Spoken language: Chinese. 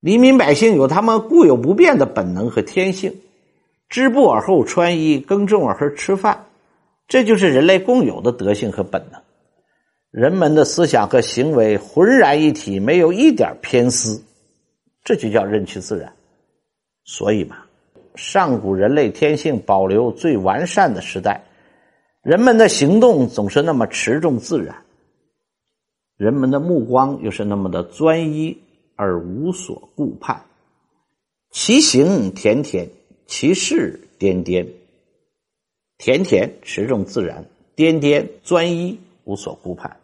黎民百姓有他们固有不变的本能和天性，织布而后穿衣，耕种而后吃饭，这就是人类共有的德性和本能。人们的思想和行为浑然一体，没有一点偏私，这就叫任其自然。所以嘛，上古人类天性保留最完善的时代，人们的行动总是那么持重自然，人们的目光又是那么的专一。而无所顾盼，其行恬恬，其事颠颠。恬恬持重自然，颠颠专一无所顾盼。